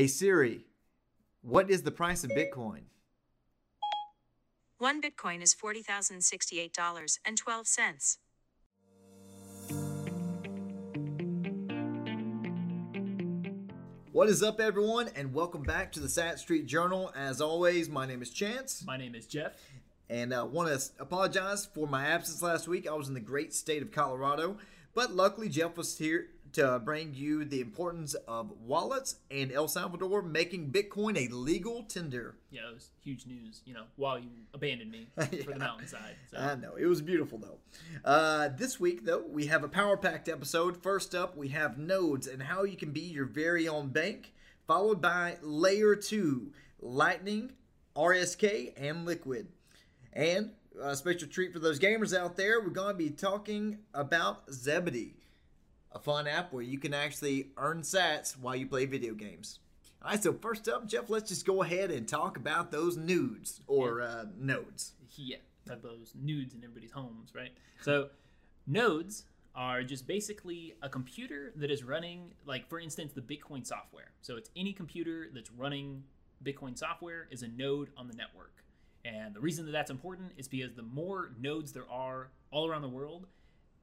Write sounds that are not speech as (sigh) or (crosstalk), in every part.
Hey Siri, what is the price of Bitcoin? One Bitcoin is $40,068.12. What is up, everyone, and welcome back to the Sat Street Journal. As always, my name is Chance, My name is Jeff. and I want to apologize for my absence last week. I was in the great state of Colorado, but luckily Jeff was here to bring you the importance of wallets and El Salvador making Bitcoin a legal tender. Yeah, it was huge news, you know, while you abandoned me (laughs) for the mountainside. So. I know it was beautiful though. Uh, this week though, we have a power packed episode. First up, we have nodes and how you can be your very own bank, followed by layer two, Lightning, RSK, and Liquid. And a special treat for those gamers out there, we're going to be talking about Zebedee, a fun app where you can actually earn sats while you play video games. All right, so first up, Jeff, let's just go ahead and talk about those nudes or uh, nodes. yeah, have those nudes in everybody's homes, right? So, nodes are just basically a computer that is running, like for instance, the Bitcoin software. So it's any computer that's running Bitcoin software is a node on the network. And the reason that that's important is because the more nodes there are all around the world,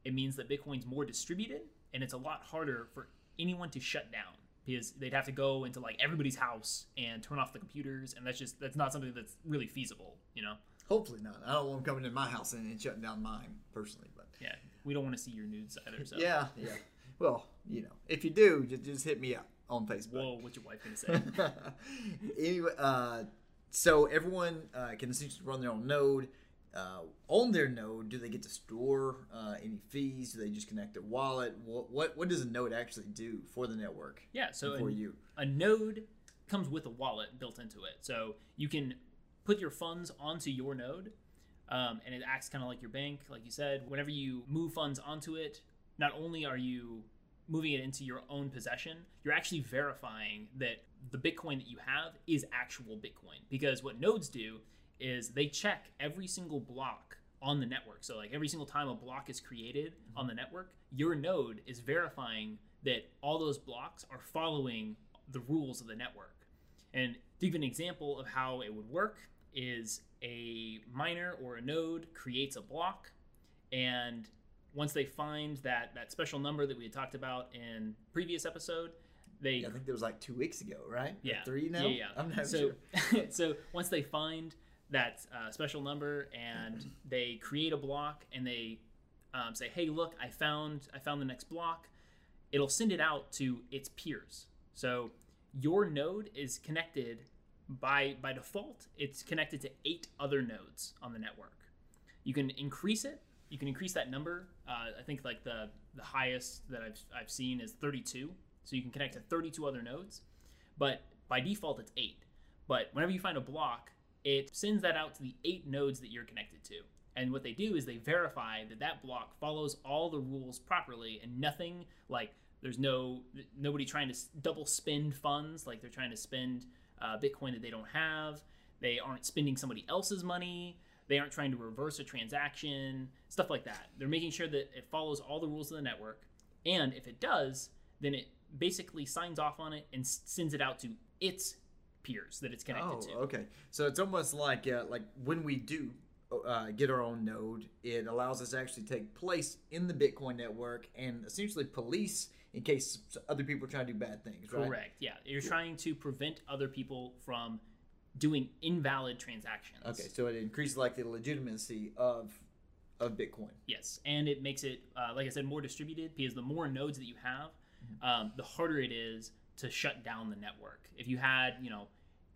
it means that Bitcoin's more distributed and it's a lot harder for anyone to shut down because they'd have to go into like everybody's house and turn off the computers and that's just that's not something that's really feasible, you know. Hopefully not. I don't want them coming in my house and, and shutting down mine personally, but Yeah, we don't want to see your nudes either. So yeah, yeah. Well, you know, if you do, just, just hit me up on Facebook. Whoa, what's your wife gonna say? (laughs) anyway, uh, so everyone uh, can essentially run their own node. Uh, on their node, do they get to store uh, any fees? Do they just connect their wallet? What, what what does a node actually do for the network? Yeah, so for a, you. a node comes with a wallet built into it. So you can put your funds onto your node, um, and it acts kind of like your bank, like you said. Whenever you move funds onto it, not only are you moving it into your own possession, you're actually verifying that the Bitcoin that you have is actual Bitcoin. Because what nodes do is they check every single block on the network. So like every single time a block is created on the network, your node is verifying that all those blocks are following the rules of the network. And to give an example of how it would work is a miner or a node creates a block and once they find that that special number that we had talked about in previous episode, they Yeah, I think it was like two weeks ago, right? Or yeah three now. Yeah, yeah. I'm not so, sure. (laughs) so once they find that uh, special number and (clears throat) they create a block and they um, say, "Hey, look, I found I found the next block," it'll send it out to its peers. So your node is connected by by default. It's connected to eight other nodes on the network. You can increase it. You can increase that number. Uh, I think like the the highest that I've I've seen is 32. So you can connect to 32 other nodes, but by default it's eight. But whenever you find a block, it sends that out to the eight nodes that you're connected to. And what they do is they verify that that block follows all the rules properly and nothing like there's no nobody trying to double spend funds like they're trying to spend uh, Bitcoin that they don't have. They aren't spending somebody else's money. They aren't trying to reverse a transaction, stuff like that. They're making sure that it follows all the rules of the network. And if it does, then it basically signs off on it and sends it out to its peers that it's connected Oh, to. okay. So it's almost like uh, like when we do uh, get our own node, it allows us to actually take place in the Bitcoin network and essentially police in case other people are trying to do bad things. Right? Correct. Yeah. You're trying to prevent other people from doing invalid transactions. Okay, so it increases like the legitimacy of of Bitcoin. Yes, and it makes it, uh, like I said, more distributed because the more nodes that you have, Mm-hmm. um, the harder it is to shut down the network. If you had, you know,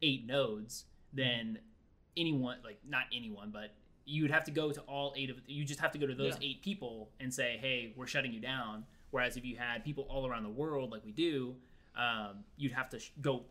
eight nodes, then anyone, like not anyone, but you would have to go to all eight of. You just have to go to those Yeah. eight people and say, "Hey, we're shutting you down." Whereas if you had people all around the world, like we do, um, you'd have to sh- go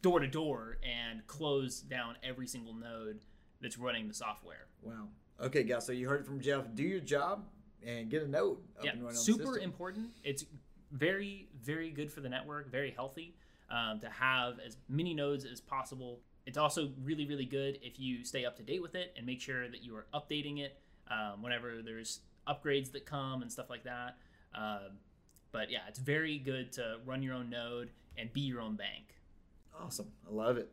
door to door and close down every single node that's running the software. Wow. Okay, guys. So you heard it from Jeff. Do your job and get a node up yeah, and running on the super important. It's very, very good for the network, very healthy um, to have as many nodes as possible. It's also really, really good if you stay up to date with it and make sure that you are updating it um, whenever there's upgrades that come and stuff like that. Um, but yeah, it's very good to run your own node and be your own bank. Awesome. I love it.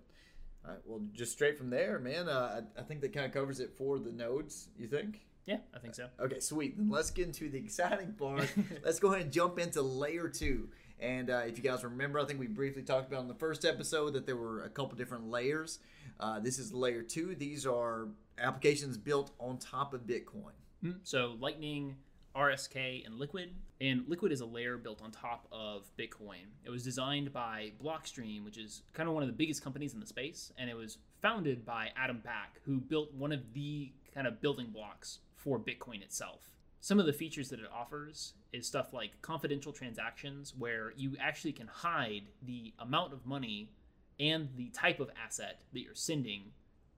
All right. Well, just straight from there, man. Uh, I, I think that kind of covers it for the nodes. You think? Yeah, I think so. Okay, sweet. Then let's get into the exciting part. (laughs) let's go ahead and jump into layer two. And uh, if you guys remember, I think we briefly talked about in the first episode that there were a couple different layers. Uh, this is layer two. These are applications built on top of Bitcoin. Mm-hmm. So Lightning, RSK, and Liquid. And Liquid is a layer built on top of Bitcoin. It was designed by Blockstream, which is kind of one of the biggest companies in the space, and it was founded by Adam Back, who built one of the kind of building blocks for Bitcoin itself. Some of the features that it offers is stuff like confidential transactions, where you actually can hide the amount of money and the type of asset that you're sending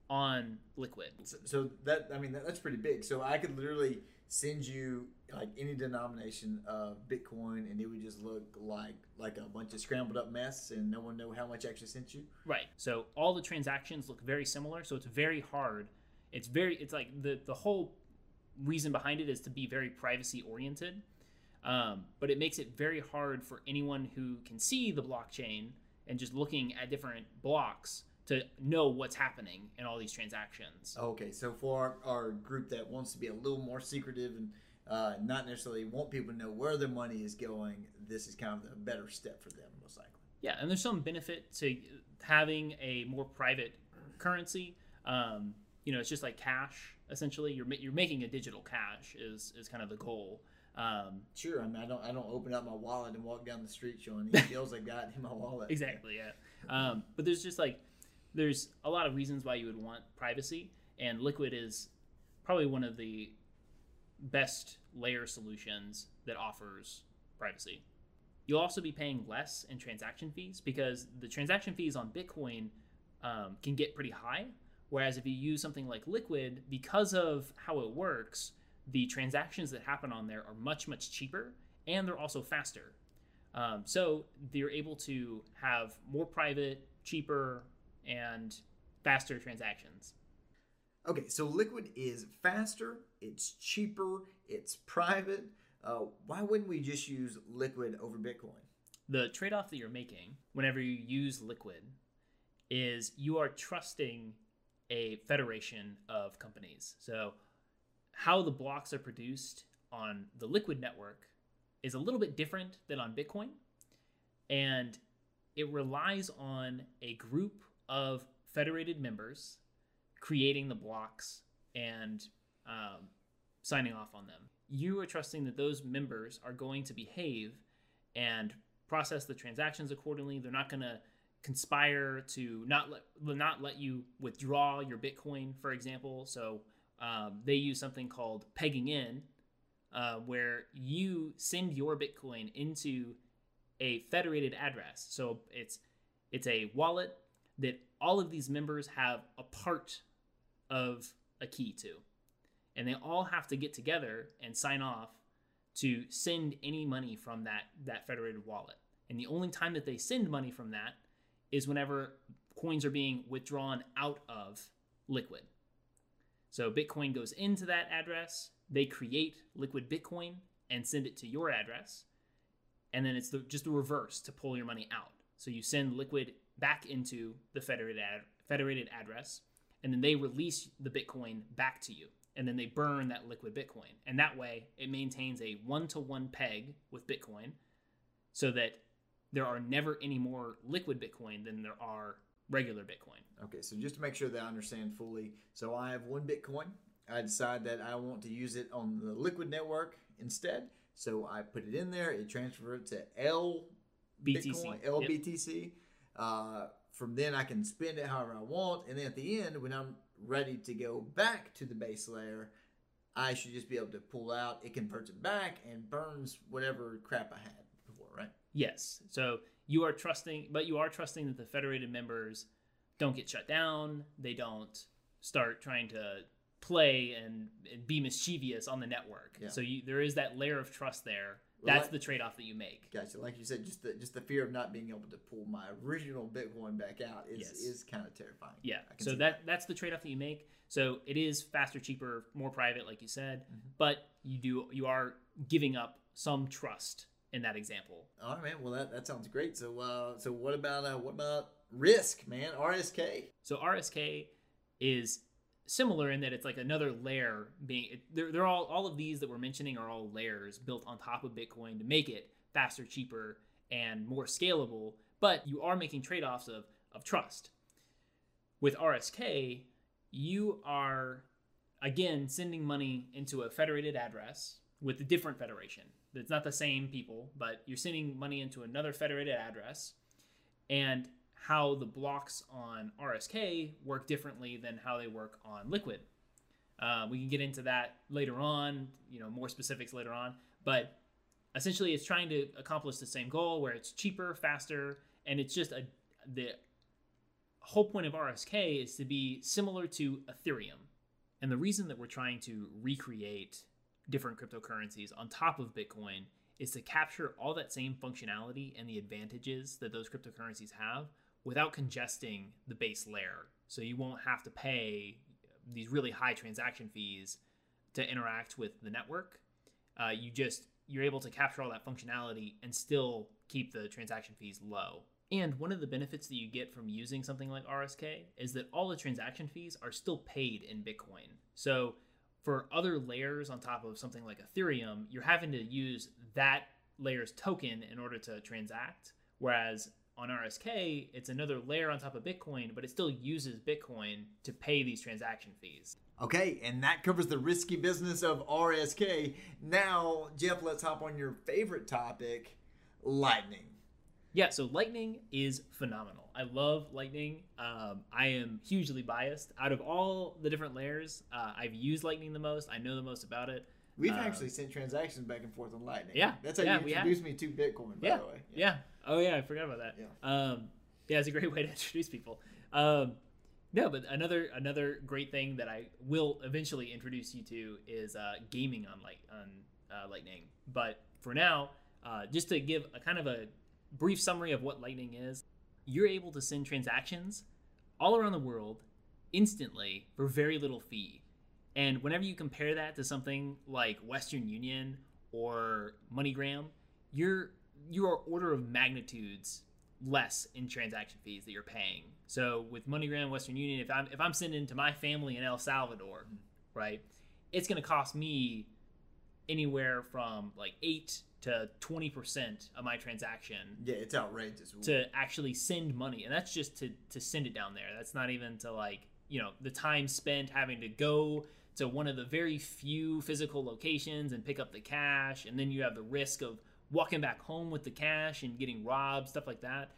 on Liquid. So, so that I mean that, that's pretty big. So I could literally send you like any denomination of Bitcoin, and it would just look like like a bunch of scrambled up mess, and no one know how much I actually sent you. Right. So all the transactions look very similar. So it's very hard. It's very. It's like the the whole reason behind it is to be very privacy oriented. Um, but it makes it very hard for anyone who can see the blockchain and just looking at different blocks to know what's happening in all these transactions. Okay, so for our, our group that wants to be a little more secretive and uh, not necessarily want people to know where their money is going, this is kind of a better step for them, most likely. Yeah, and there's some benefit to having a more private currency. Um, you know, it's just like cash. Essentially, you're you're making a digital cash is is kind of the goal. Um, sure, I mean, I don't I don't open up my wallet and walk down the street showing any bills I got in my wallet. Exactly, yeah. Um, but there's just like there's a lot of reasons why you would want privacy, and Liquid is probably one of the best layer solutions that offers privacy. You'll also be paying less in transaction fees because the transaction fees on Bitcoin um, can get pretty high. Whereas if you use something like Liquid, because of how it works, the transactions that happen on there are much, much cheaper and they're also faster. Um, so they're able to have more private, cheaper, and faster transactions. Okay, so Liquid is faster, it's cheaper, it's private. Uh, why wouldn't we just use Liquid over Bitcoin? The trade off that you're making whenever you use Liquid is you are trusting a federation of companies. So, how the blocks are produced on the Liquid network is a little bit different than on Bitcoin. And it relies on a group of federated members creating the blocks and um, signing off on them. You are trusting that those members are going to behave and process the transactions accordingly. They're not going to conspire to not let not let you withdraw your Bitcoin, for example. So um, they use something called pegging in, uh, where you send your Bitcoin into a federated address. So it's it's a wallet that all of these members have a part of a key to. And they all have to get together and sign off to send any money from that, that federated wallet. And the only time that they send money from that is whenever coins are being withdrawn out of Liquid. So Bitcoin goes into that address, they create Liquid Bitcoin and send it to your address. And then it's the, just the reverse to pull your money out. So you send Liquid back into the federated ad, federated address, and then they release the Bitcoin back to you, and then they burn that liquid Bitcoin, and that way it maintains a one-to-one peg with Bitcoin, so that there are never any more liquid Bitcoin than there are regular Bitcoin. Okay, so just to make sure that I understand fully, so I have one Bitcoin. I decide that I want to use it on the Liquid network instead. So I put it in there. It transfers to L BTC. Bitcoin, LBTC. Yep. Uh, from then, I can spend it however I want, and then at the end, when I'm ready to go back to the base layer, I should just be able to pull out. It converts it back and burns whatever crap I had? Yes. So you are trusting, but you are trusting that the federated members don't get shut down. They don't start trying to play and, and be mischievous on the network. Yeah. So you, there is that layer of trust there that's like, the trade off that you make. Gotcha. Like you said, just the just the fear of not being able to pull my original Bitcoin back out is yes. is kind of terrifying. Yeah. So that, that, that's the trade off that you make. So it is faster, cheaper, more private, like you said, mm-hmm. but you do you are giving up some trust in that example. All right, man. Well, that, that sounds great. So uh, so what about uh, what about Risk, man. RSK. So RSK is similar in that it's like another layer being it, they're, they're all all of these that we're mentioning are all layers built on top of bitcoin to make it faster cheaper and more scalable but you are making trade-offs of of trust with rsk you are again sending money into a federated address with a different federation it's not the same people but you're sending money into another federated address and how the blocks on RSK work differently than how they work on Liquid. Uh, we can get into that later on, you know, more specifics later on. But essentially, it's trying to accomplish the same goal where it's cheaper, faster, and it's just a the whole point of RSK is to be similar to Ethereum. And the reason that we're trying to recreate different cryptocurrencies on top of Bitcoin is to capture all that same functionality and the advantages that those cryptocurrencies have without congesting the base layer. So you won't have to pay these really high transaction fees to interact with the network. Uh, you just you're able to capture all that functionality and still keep the transaction fees low. And one of the benefits that you get from using something like RSK is that all the transaction fees are still paid in Bitcoin. So for other layers on top of something like Ethereum, you're having to use that layer's token in order to transact. Whereas on RSK, it's another layer on top of Bitcoin, but it still uses Bitcoin to pay these transaction fees. Okay, and that covers the risky business of RSK. Now, Jeff, let's hop on your favorite topic Lightning. Yeah, so Lightning is phenomenal. I love Lightning. Um, I am hugely biased. Out of all the different layers, uh, I've used Lightning the most. I know the most about it. We've uh, actually sent transactions back and forth on Lightning. Yeah, that's how yeah, you introduced me to Bitcoin. By yeah, the way. Yeah. yeah. Oh yeah, I forgot about that. Yeah. Um, yeah, it's a great (laughs) way to introduce people. Um, no, but another another great thing that I will eventually introduce you to is uh, gaming on light on uh, Lightning. But for now, uh, just to give a kind of a brief summary of what Lightning is, you're able to send transactions all around the world instantly for very little fee. And whenever you compare that to something like Western Union or MoneyGram, you're you're order of magnitudes less in transaction fees that you're paying. So with MoneyGram, Western Union, if I'm if I'm sending to my family in El Salvador, right, it's going to cost me anywhere from like eight to twenty percent of my transaction. Yeah, it's outrageous to actually send money, and that's just to to send it down there. That's not even to like you know the time spent having to go to one of the very few physical locations and pick up the cash, and then you have the risk of walking back home with the cash and getting robbed, stuff like that.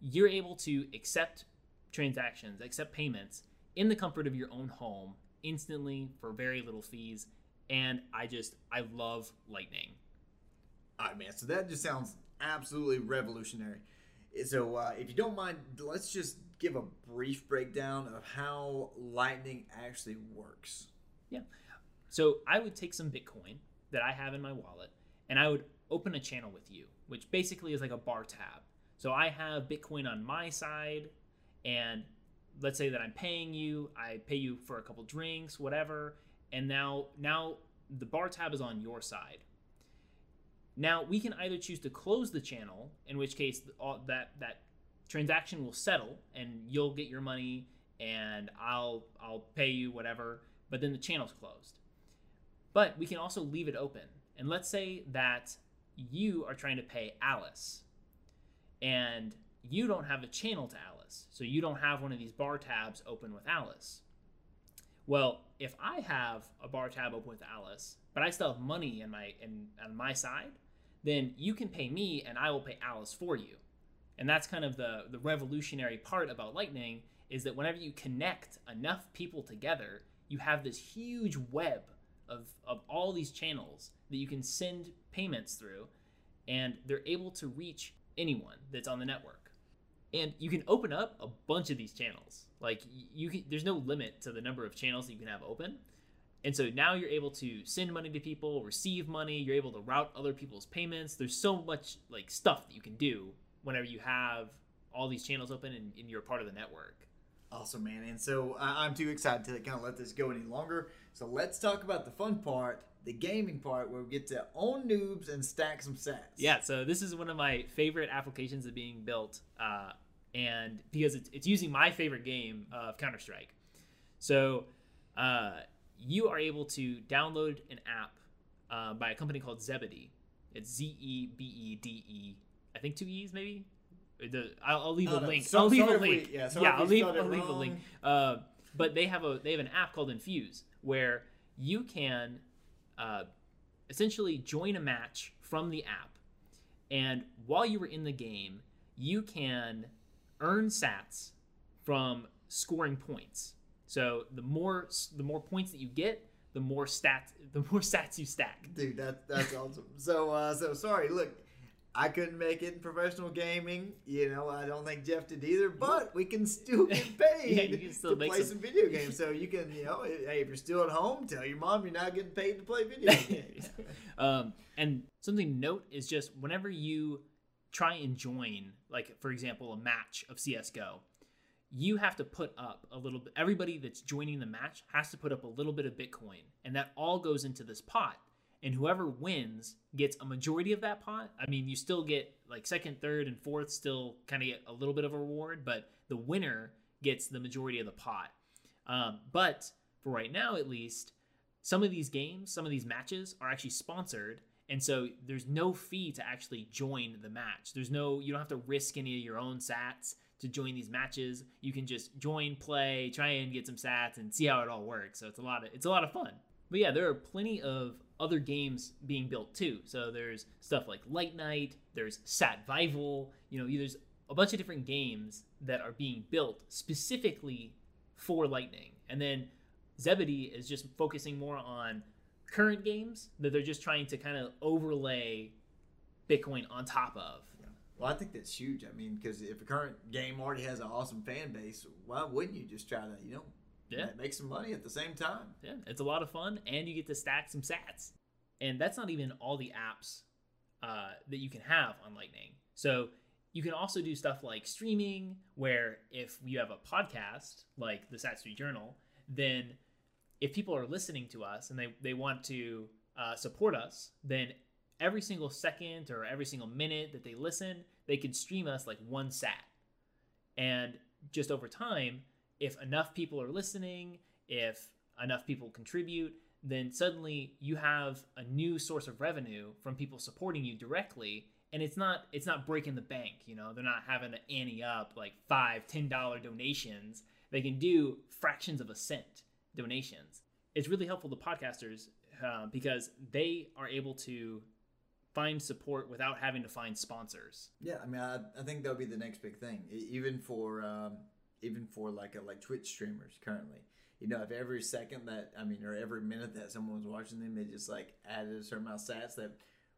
You're able to accept transactions, accept payments in the comfort of your own home instantly for very little fees. And I just, I love Lightning. All right, man. So that just sounds absolutely revolutionary. So, uh, if you don't mind, let's just give a brief breakdown of how Lightning actually works. Yeah. So, I would take some Bitcoin that I have in my wallet and I would open a channel with you, which basically is like a bar tab. So I have Bitcoin on my side, and let's say that I'm paying you, I pay you for a couple drinks, whatever, and now now the bar tab is on your side. Now we can either choose to close the channel, in which case that that transaction will settle, and you'll get your money, and I'll I'll pay you whatever, but then the channel's closed. But we can also leave it open, and let's say that you are trying to pay Alice and you don't have a channel to Alice. So you don't have one of these bar tabs open with Alice. Well, if I have a bar tab open with Alice, but I still have money in my in on my side, then you can pay me and I will pay Alice for you. And that's kind of the the revolutionary part about Lightning is that whenever you connect enough people together, you have this huge web of, of all these channels that you can send payments through, and they're able to reach anyone that's on the network. And you can open up a bunch of these channels. Like you can, there's no limit to the number of channels that you can have open. And so now you're able to send money to people, receive money, you're able to route other people's payments. There's so much like stuff that you can do whenever you have all these channels open and, and you're part of the network. Awesome, man. And so I'm too excited to kind of let this go any longer. So let's talk about the fun part, the gaming part, where we get to own noobs and stack some sats. Yeah, so this is one of my favorite applications of being built. Uh, and because it's, it's using my favorite game of Counter Strike. So uh, you are able to download an app uh, by a company called Zebedee. It's Z E B E D E. I think two E's maybe. The, I'll, I'll leave a link. So- I'll leave a if we- link. yeah, if I'll leave, I'll leave a link. Uh, but they have a they have an app called Infuse where you can uh, essentially join a match from the app, and while you were in the game, you can earn sats from scoring points. So the more the more points that you get, the more stats (laughs) the more stats you stack. Dude, that that's awesome. So uh so sorry, look, I couldn't make it in professional gaming. You know, I don't think Jeff did either, but we can still get (laughs) paid Yeah, can still to make play some- some... video (laughs) games. So you can, you know, hey, if you're still at home, tell your mom you're not getting paid to play video (laughs) games. um, and something to note is just whenever you try and join, like for example, a match of CS:GO, you have to put up a little bit. Everybody that's joining the match has to put up a little bit of Bitcoin, and that all goes into this pot. And whoever wins gets a majority of that pot. I mean, you still get like second, third, and fourth, still kind of get a little bit of a reward, but the winner gets the majority of the pot. Um, but for right now, at least, some of these games, some of these matches are actually sponsored, and so there's no fee to actually join the match. There's no you don't have to risk any of your own sats to join these matches. You can just join, play, try and get some sats, and see how it all works. So it's a lot of it's a lot of fun. But yeah, there are plenty of other games being built too. So there's stuff like Lightnite, there's Satvival, you know, there's a bunch of different games that are being built specifically for Lightning. And then Zebedee is just focusing more on current games that they're just trying to kind of overlay Bitcoin on top of. Well, I think that's huge. I mean, because if a current game already has an awesome fan base, why wouldn't you just try to, you know, Yeah. make some money at the same time? Yeah, it's a lot of fun, and you get to stack some sats. And that's not even all the apps uh, that you can have on Lightning. So you can also do stuff like streaming, where if you have a podcast like the Sat Street Journal, then if people are listening to us and they, they want to uh, support us, then every single second or every single minute that they listen, they can stream us like one sat. And just over time, if enough people are listening, if enough people contribute, then suddenly you have a new source of revenue from people supporting you directly and it's not it's not breaking the bank you know? They're not having to ante up like five ten dollar donations. They can do fractions of a cent donations. It's really helpful to podcasters uh, because they are able to find support without having to find sponsors. Yeah, I mean, I, I think that'll be the next big thing, even for um, even for like a, like Twitch streamers currently. You know, if every second that I mean, or every minute that someone was watching them, they just like added a certain amount of sats that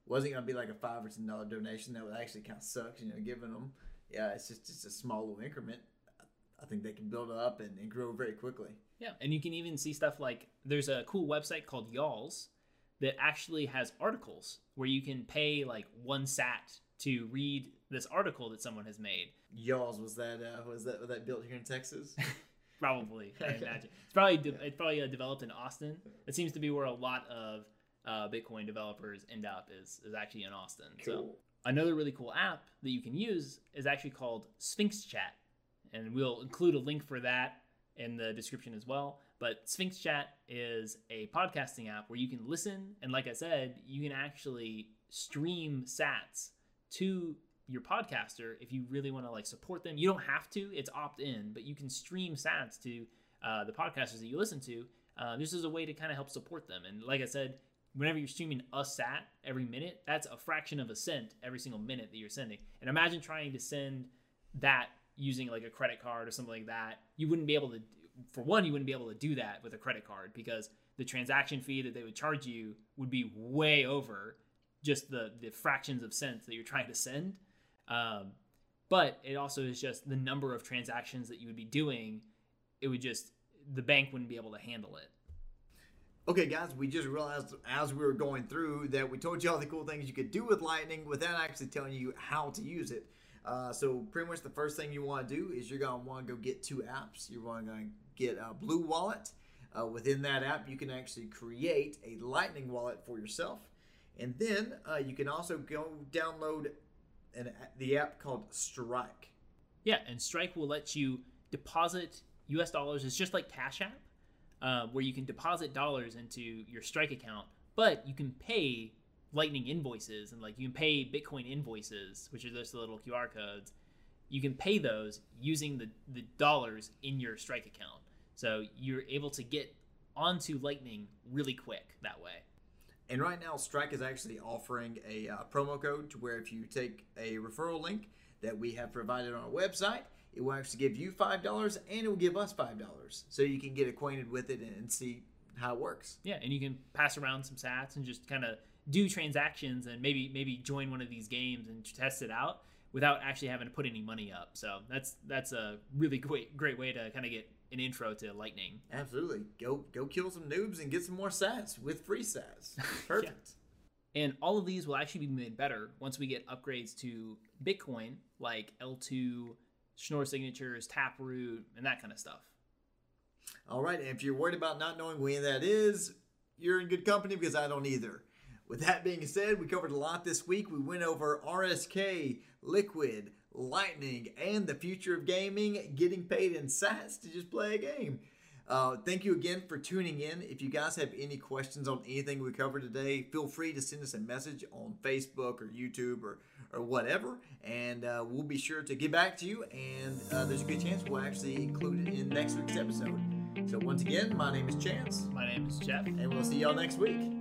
wasn't gonna be like a five or ten dollar donation. That would actually kind of suck. You know, giving them. Yeah, it's just just a small little increment. I think they can build up and, and grow very quickly. Yeah, and you can even see stuff like there's a cool website called Y'alls that actually has articles where you can pay like one sat to read this article that someone has made. Y'all's was that uh, was that was that built here in Texas? (laughs) Probably, I imagine it's probably de- it's probably uh, developed in Austin. It seems to be where a lot of uh, Bitcoin developers end up is is actually in Austin. So another really cool app that you can use is actually called Sphinx Chat, and we'll include a link for that in the description as well. But Sphinx Chat is a podcasting app where you can listen, and like I said, you can actually stream Sats to your podcaster if you really want to like support them. You don't have to; it's opt in, but you can stream Sats to uh, the podcasters that you listen to. Uh, this is a way to kind of help support them. And like I said, whenever you're streaming a sat every minute, that's a fraction of a cent every single minute that you're sending. And imagine trying to send that using like a credit card or something like that. You wouldn't be able to, for one, you wouldn't be able to do that with a credit card because the transaction fee that they would charge you would be way over just the the fractions of cents that you're trying to send. Um, but it also is just the number of transactions that you would be doing. It would just the bank wouldn't be able to handle it. Okay, guys, we just realized as we were going through that we told you all the cool things you could do with Lightning without actually telling you how to use it. Uh, so, pretty much the first thing you want to do is you're going to want to go get two apps. You're going to get a Blue Wallet. Uh, within that app, you can actually create a Lightning wallet for yourself. And then uh, you can also go download an, the app called Strike. Yeah, and Strike will let you deposit U.S. dollars. It's just like Cash App, uh, where you can deposit dollars into your Strike account, but you can pay Lightning invoices and like you can pay Bitcoin invoices, which are just the little QR codes. You can pay those using the the dollars in your Strike account. So you're able to get onto Lightning really quick that way. And right now, Strike is actually offering a uh, promo code to where if you take a referral link that we have provided on our website, it will actually give you five dollars and it will give us five dollars, so you can get acquainted with it and see how it works. Yeah, and you can pass around some Sats and just kind of do transactions and maybe maybe join one of these games and test it out without actually having to put any money up. So that's that's a really great great way to kind of get an intro to Lightning. Absolutely, go go kill some noobs and get some more Sats with free Sats. (laughs) Perfect. And all of these will actually be made better once we get upgrades to Bitcoin, like L2, Schnorr signatures, Taproot, and that kind of stuff. All right, and if you're worried about not knowing when that is, you're in good company because I don't either. With that being said, we covered a lot this week. We went over RSK, Liquid, Lightning, and the future of gaming, getting paid in sats to just play a game. Uh, thank you again for tuning in. If you guys have any questions on anything we covered today, feel free to send us a message on Facebook or YouTube or, or whatever, and uh, we'll be sure to get back to you. And uh, there's a good chance we'll actually include it in next week's episode. So, once again, my name is Chance. My name is Jeff. And we'll see y'all next week.